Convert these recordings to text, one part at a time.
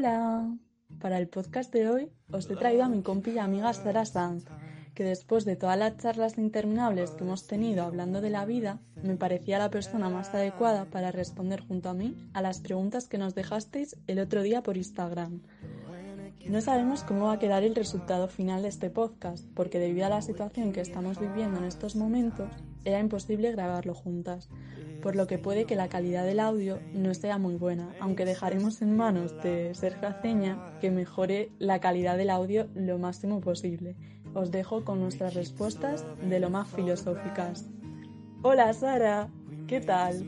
Hola. Para el podcast de hoy os he traído a mi compi y amiga Sara Sanz, que después de todas las charlas interminables que hemos tenido hablando de la vida, me parecía la persona más adecuada para responder junto a mí a las preguntas que nos dejasteis el otro día por Instagram. No sabemos cómo va a quedar el resultado final de este podcast, porque debido a la situación que estamos viviendo en estos momentos, era imposible grabarlo juntas, por lo que puede que la calidad del audio no sea muy buena, aunque dejaremos en manos de Sergio Aceña que mejore la calidad del audio lo máximo posible. Os dejo con nuestras respuestas de lo más filosóficas. Hola Sara, ¿qué tal?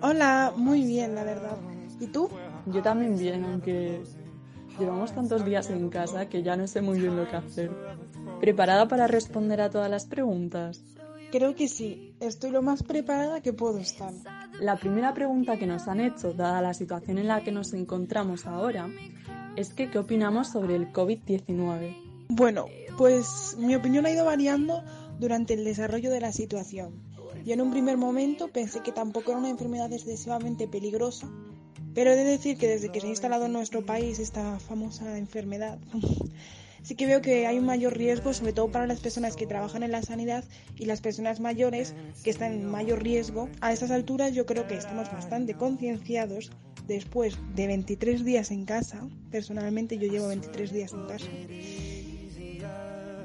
Hola, muy bien, la verdad. ¿Y tú? Yo también bien, aunque Llevamos tantos días en casa que ya no sé muy bien lo que hacer. ¿Preparada para responder a todas las preguntas? Creo que sí. Estoy lo más preparada que puedo estar. La primera pregunta que nos han hecho, dada la situación en la que nos encontramos ahora, es que ¿qué opinamos sobre el COVID-19? Bueno, pues mi opinión ha ido variando durante el desarrollo de la situación. Yo en un primer momento pensé que tampoco era una enfermedad excesivamente peligrosa, pero he de decir que desde que se ha instalado en nuestro país esta famosa enfermedad, sí que veo que hay un mayor riesgo, sobre todo para las personas que trabajan en la sanidad y las personas mayores que están en mayor riesgo. A estas alturas yo creo que estamos bastante concienciados después de 23 días en casa, personalmente yo llevo 23 días en casa,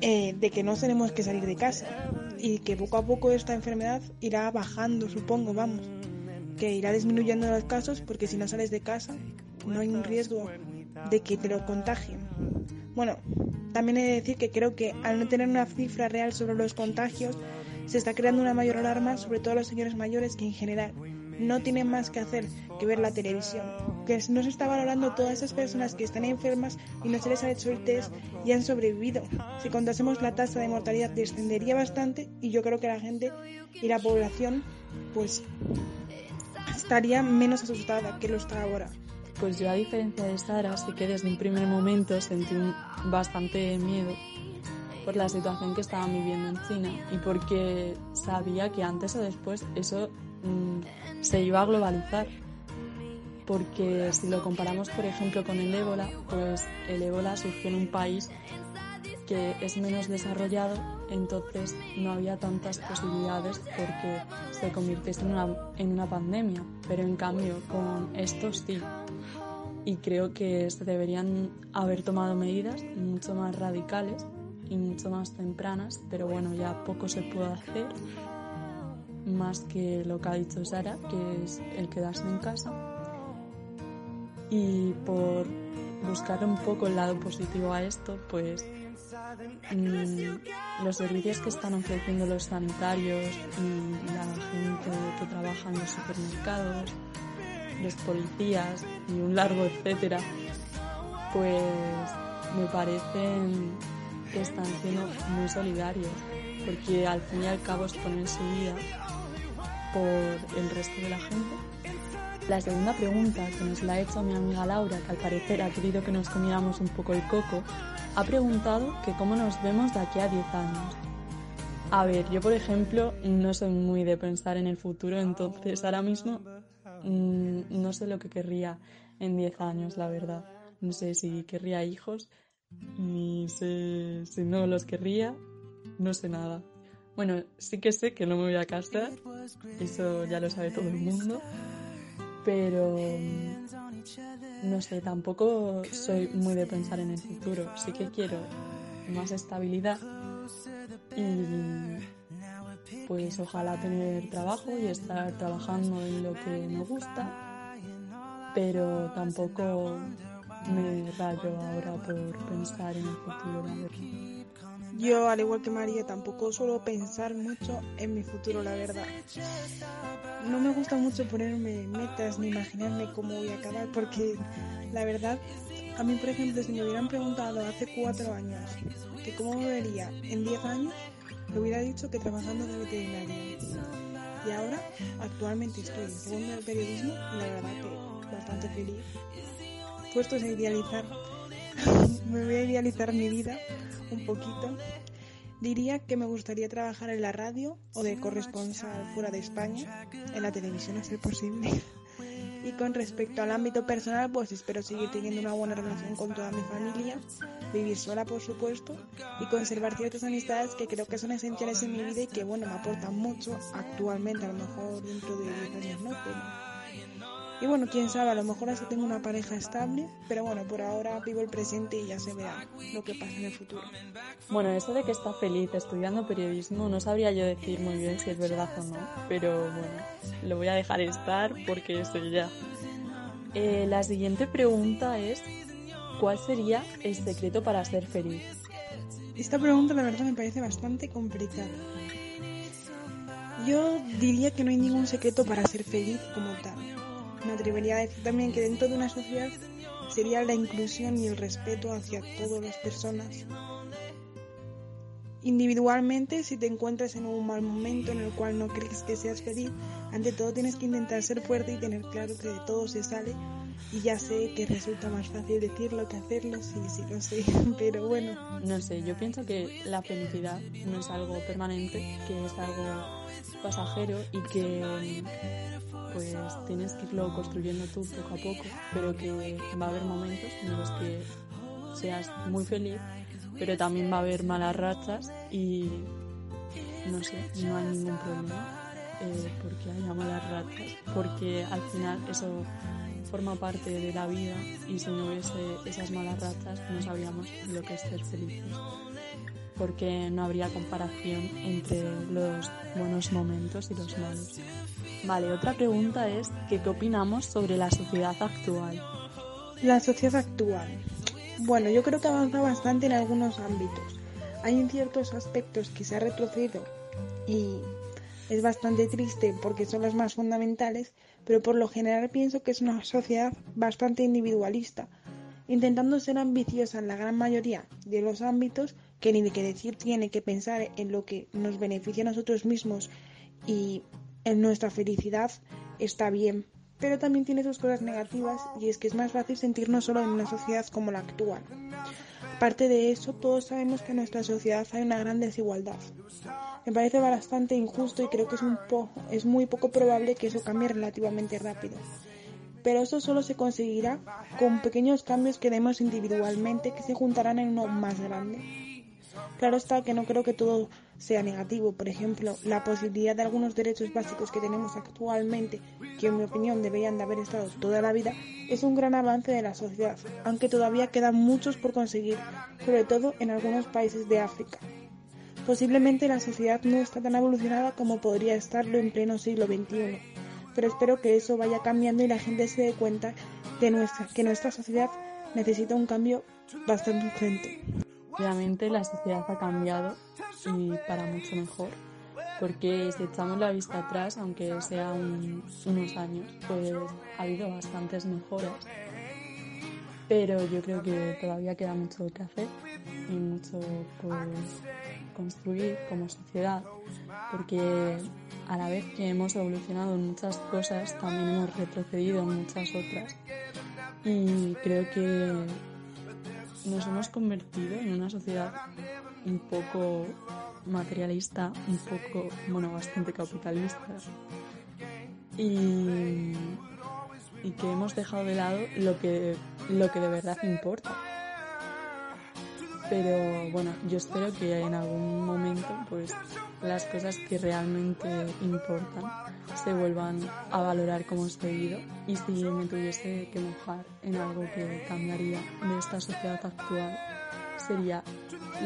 eh, de que no tenemos que salir de casa y que poco a poco esta enfermedad irá bajando, supongo, vamos que irá disminuyendo los casos porque si no sales de casa no hay un riesgo de que te lo contagien. Bueno, también he de decir que creo que al no tener una cifra real sobre los contagios, se está creando una mayor alarma sobre todo los señores mayores que en general no tienen más que hacer que ver la televisión. Que no se está valorando todas esas personas que están enfermas y no se les ha hecho el test y han sobrevivido. Si contásemos la tasa de mortalidad descendería bastante y yo creo que la gente y la población pues estaría menos asustada que lo está ahora. Pues yo a diferencia de Sara, sí que desde un primer momento sentí bastante miedo por la situación que estaban viviendo en China y porque sabía que antes o después eso mm, se iba a globalizar. Porque si lo comparamos, por ejemplo, con el ébola, pues el ébola surgió en un país que es menos desarrollado, entonces no había tantas posibilidades porque se convirtiese en una, en una pandemia. Pero en cambio, con esto sí. Y creo que se deberían haber tomado medidas mucho más radicales y mucho más tempranas, pero bueno, ya poco se puede hacer más que lo que ha dicho Sara, que es el quedarse en casa. Y por buscar un poco el lado positivo a esto, pues Mm, los servicios que están ofreciendo los sanitarios y la gente que trabaja en los supermercados, los policías y un largo etcétera, pues me parecen que están siendo muy solidarios, porque al fin y al cabo exponen su vida por el resto de la gente. La segunda pregunta que nos la ha hecho mi amiga Laura, que al parecer ha querido que nos comiéramos un poco el coco, ha preguntado que cómo nos vemos de aquí a 10 años. A ver, yo por ejemplo no soy muy de pensar en el futuro, entonces ahora mismo mm, no sé lo que querría en 10 años, la verdad. No sé si querría hijos, ni sé si no los querría, no sé nada. Bueno, sí que sé que no me voy a casar, eso ya lo sabe todo el mundo, pero no sé, tampoco soy muy de pensar en el futuro. Sí que quiero más estabilidad y pues ojalá tener trabajo y estar trabajando en lo que me gusta, pero tampoco me rayo ahora por pensar en el futuro. Yo, al igual que María, tampoco suelo pensar mucho en mi futuro, la verdad. No me gusta mucho ponerme metas ni imaginarme cómo voy a acabar, porque la verdad, a mí, por ejemplo, si me hubieran preguntado hace cuatro años que cómo me vería en diez años, le hubiera dicho que trabajando de veterinaria. Y ahora, actualmente estoy en segundo de periodismo y la verdad que bastante feliz. Puestos a idealizar, me voy a idealizar mi vida un poquito. Diría que me gustaría trabajar en la radio o de corresponsal fuera de España, en la televisión a ser posible. Y con respecto al ámbito personal, pues espero seguir teniendo una buena relación con toda mi familia, vivir sola por supuesto, y conservar ciertas amistades que creo que son esenciales en mi vida y que bueno, me aportan mucho actualmente, a lo mejor dentro de 10 años no, pero... Y bueno, quién sabe, a lo mejor hasta tengo una pareja estable, pero bueno, por ahora vivo el presente y ya se verá lo que pasa en el futuro. Bueno, eso de que está feliz estudiando periodismo no sabría yo decir muy bien si es verdad o no, pero bueno, lo voy a dejar estar porque eso ya. Eh, la siguiente pregunta es, ¿cuál sería el secreto para ser feliz? Esta pregunta la verdad me parece bastante complicada. Yo diría que no hay ningún secreto para ser feliz como tal. Me atrevería a decir también que dentro de una sociedad sería la inclusión y el respeto hacia todas las personas. Individualmente, si te encuentras en un mal momento en el cual no crees que seas feliz, ante todo tienes que intentar ser fuerte y tener claro que de todo se sale. Y ya sé que resulta más fácil decirlo que hacerlo, sí, sí lo sé, pero bueno. No sé, yo pienso que la felicidad no es algo permanente, que es algo pasajero y que pues tienes que irlo construyendo tú poco a poco, pero que va a haber momentos en los que seas muy feliz, pero también va a haber malas rachas y no sé, no hay ningún problema eh, porque haya malas rachas, porque al final eso forma parte de la vida y si no hubiese esas malas rachas no sabríamos lo que es ser felices porque no habría comparación entre los buenos momentos y los malos. Vale, otra pregunta es ¿qué opinamos sobre la sociedad actual? La sociedad actual. Bueno, yo creo que avanza bastante en algunos ámbitos. Hay en ciertos aspectos que se ha retrocedido y es bastante triste porque son los más fundamentales, pero por lo general pienso que es una sociedad bastante individualista, intentando ser ambiciosa en la gran mayoría de los ámbitos, que ni de qué decir tiene que pensar en lo que nos beneficia a nosotros mismos y en nuestra felicidad está bien, pero también tiene sus cosas negativas y es que es más fácil sentirnos solo en una sociedad como la actual. Aparte de eso, todos sabemos que en nuestra sociedad hay una gran desigualdad. Me parece bastante injusto y creo que es, un es muy poco probable que eso cambie relativamente rápido. Pero eso solo se conseguirá con pequeños cambios que demos individualmente que se juntarán en uno más grande. Claro está que no creo que todo sea negativo. Por ejemplo, la posibilidad de algunos derechos básicos que tenemos actualmente, que en mi opinión deberían de haber estado toda la vida, es un gran avance de la sociedad, aunque todavía quedan muchos por conseguir, sobre todo en algunos países de África. Posiblemente la sociedad no está tan evolucionada como podría estarlo en pleno siglo XXI, pero espero que eso vaya cambiando y la gente se dé cuenta de nuestra, que nuestra sociedad necesita un cambio bastante urgente. Obviamente la sociedad ha cambiado y para mucho mejor, porque si echamos la vista atrás, aunque sea unos años, pues ha habido bastantes mejoras, pero yo creo que todavía queda mucho que hacer y mucho por construir como sociedad, porque a la vez que hemos evolucionado en muchas cosas, también hemos retrocedido en muchas otras. Y creo que nos hemos convertido en una sociedad un poco materialista, un poco, bueno, bastante capitalista. Y, que hemos dejado de lado lo que, lo que de verdad importa. Pero bueno, yo espero que en algún momento pues las cosas que realmente importan se vuelvan a valorar como es debido y si me tuviese que mojar en algo que cambiaría de esta sociedad actual sería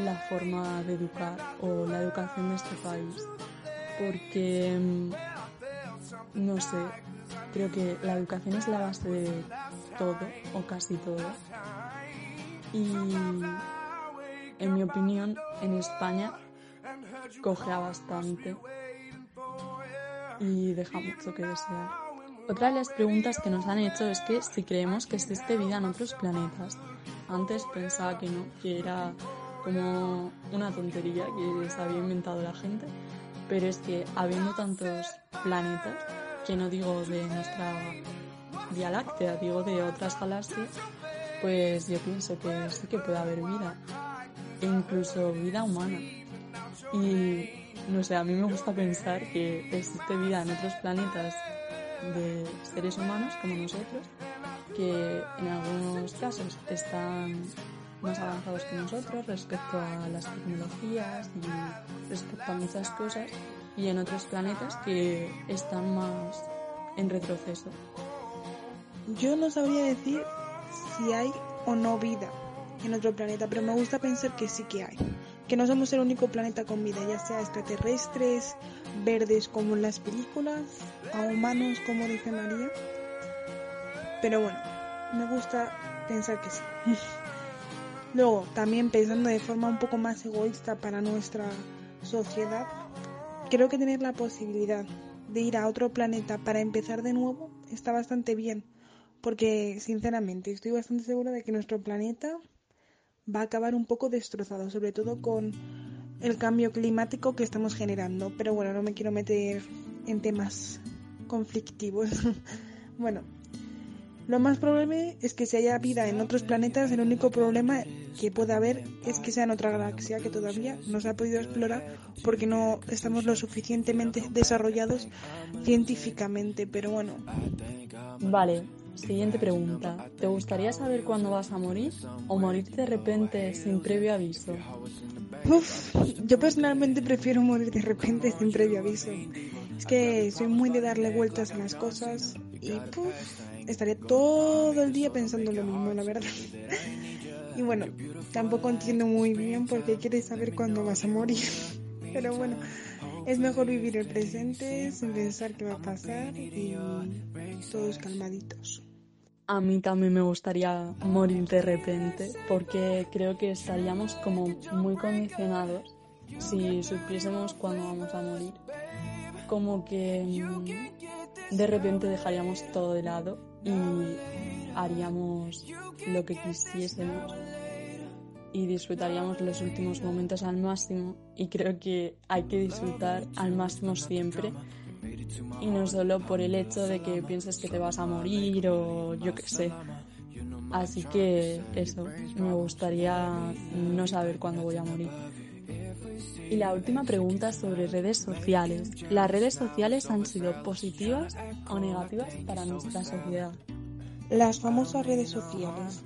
la forma de educar o la educación de este país. Porque mm, no sé creo que la educación es la base de todo o casi todo. Y en mi opinión, en España cogea bastante y deja mucho que desear. Otra de las preguntas que nos han hecho es que si creemos que existe vida en otros planetas. Antes pensaba que no, que era como una tontería que se había inventado la gente, pero es que habiendo tantos planetas, que no digo de nuestra Vía Láctea, digo de otras galaxias, pues yo pienso que sí que puede haber vida, e incluso vida humana. Y no sé, a mí me gusta pensar que existe vida en otros planetas de seres humanos como nosotros, que en algunos casos están más avanzados que nosotros respecto a las tecnologías y respecto a muchas cosas, y en otros planetas que están más en retroceso. Yo no sabría decir si hay o no vida en otro planeta, pero me gusta pensar que sí que hay. Que no somos el único planeta con vida, ya sea extraterrestres, verdes como en las películas, a humanos como dice María. Pero bueno, me gusta pensar que sí. Luego, también pensando de forma un poco más egoísta para nuestra sociedad, creo que tener la posibilidad de ir a otro planeta para empezar de nuevo está bastante bien porque sinceramente estoy bastante segura de que nuestro planeta va a acabar un poco destrozado, sobre todo con el cambio climático que estamos generando. Pero bueno, no me quiero meter en temas conflictivos. bueno, lo más probable es que si haya vida en otros planetas, el único problema que pueda haber es que sea en otra galaxia que todavía no se ha podido explorar porque no estamos lo suficientemente desarrollados científicamente. Pero bueno. Vale, Siguiente pregunta. ¿Te gustaría saber cuándo vas a morir o morir de repente sin previo aviso? Uf, yo personalmente prefiero morir de repente sin previo aviso. Es que soy muy de darle vueltas a las cosas y puf, estaría todo el día pensando lo mismo, la verdad. Y bueno, tampoco entiendo muy bien por qué quieres saber cuándo vas a morir. Pero bueno, es mejor vivir el presente sin pensar qué va a pasar y todos calmaditos. A mí también me gustaría morir de repente porque creo que estaríamos como muy condicionados si supiésemos cuándo vamos a morir. Como que mm, de repente dejaríamos todo de lado y haríamos lo que quisiésemos y disfrutaríamos los últimos momentos al máximo y creo que hay que disfrutar al máximo siempre y no solo por el hecho de que pienses que te vas a morir o yo qué sé. Así que eso, me gustaría no saber cuándo voy a morir. Y la última pregunta sobre redes sociales. ¿Las redes sociales han sido positivas o negativas para nuestra sociedad? Las famosas redes sociales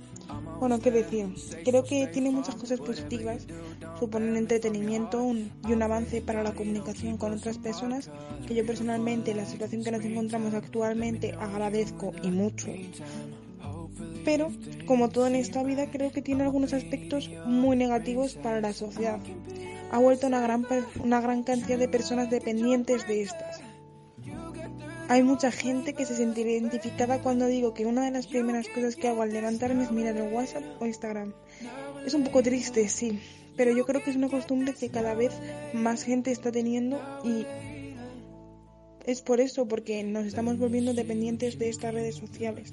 bueno, qué decir, creo que tiene muchas cosas positivas, suponen entretenimiento y un avance para la comunicación con otras personas que yo personalmente, en la situación que nos encontramos actualmente, agradezco y mucho. Pero, como todo en esta vida, creo que tiene algunos aspectos muy negativos para la sociedad. Ha vuelto una gran, una gran cantidad de personas dependientes de estas hay mucha gente que se siente identificada cuando digo que una de las primeras cosas que hago al levantarme es mirar el WhatsApp o Instagram. Es un poco triste, sí, pero yo creo que es una costumbre que cada vez más gente está teniendo y es por eso, porque nos estamos volviendo dependientes de estas redes sociales.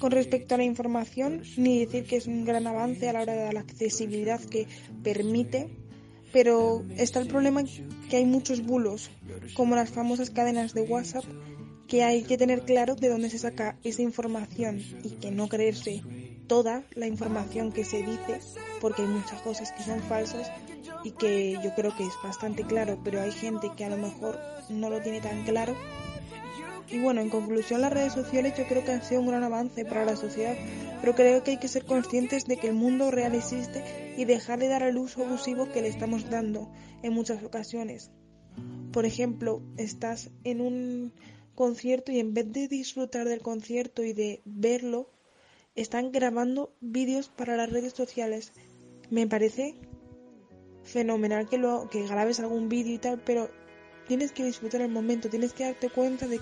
Con respecto a la información, ni decir que es un gran avance a la hora de la accesibilidad que permite pero está el problema que hay muchos bulos, como las famosas cadenas de WhatsApp, que hay que tener claro de dónde se saca esa información y que no creerse toda la información que se dice, porque hay muchas cosas que son falsas y que yo creo que es bastante claro, pero hay gente que a lo mejor no lo tiene tan claro. Y bueno, en conclusión, las redes sociales yo creo que han sido un gran avance para la sociedad, pero creo que hay que ser conscientes de que el mundo real existe y dejar de dar el uso abusivo que le estamos dando en muchas ocasiones. Por ejemplo, estás en un concierto y en vez de disfrutar del concierto y de verlo, están grabando vídeos para las redes sociales. Me parece fenomenal que lo que grabes algún vídeo y tal, pero tienes que disfrutar el momento, tienes que darte cuenta de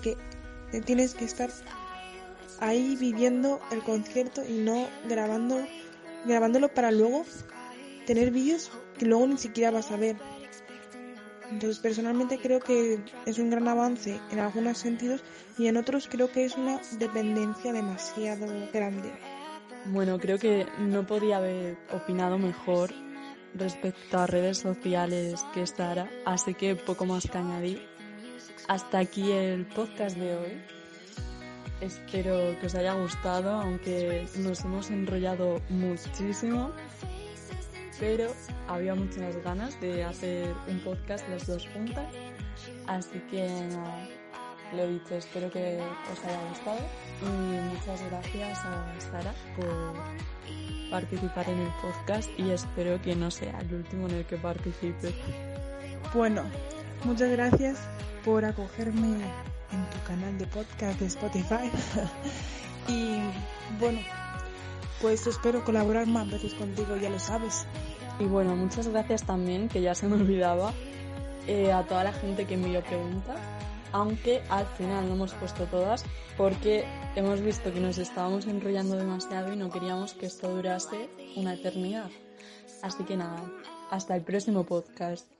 tienes que estar ahí viviendo el concierto y no grabando grabándolo para luego tener vídeos que luego ni siquiera vas a ver. Entonces personalmente creo que es un gran avance en algunos sentidos y en otros creo que es una dependencia demasiado grande. Bueno, creo que no podía haber opinado mejor respecto a redes sociales que Sara, así que poco más que añadir. Hasta aquí el podcast de hoy. Espero que os haya gustado, aunque nos hemos enrollado muchísimo, pero había muchas ganas de hacer un podcast las dos juntas. Así que nada, lo dicho, espero que os haya gustado y muchas gracias a Sara por participar en el podcast y espero que no sea el último en el que participe. Bueno, muchas gracias por acogerme en tu canal de podcast de Spotify. y bueno, pues espero colaborar más veces contigo, ya lo sabes. Y bueno, muchas gracias también, que ya se me olvidaba, eh, a toda la gente que envió preguntas, aunque al final no hemos puesto todas porque hemos visto que nos estábamos enrollando demasiado y no queríamos que esto durase una eternidad. Así que nada, hasta el próximo podcast.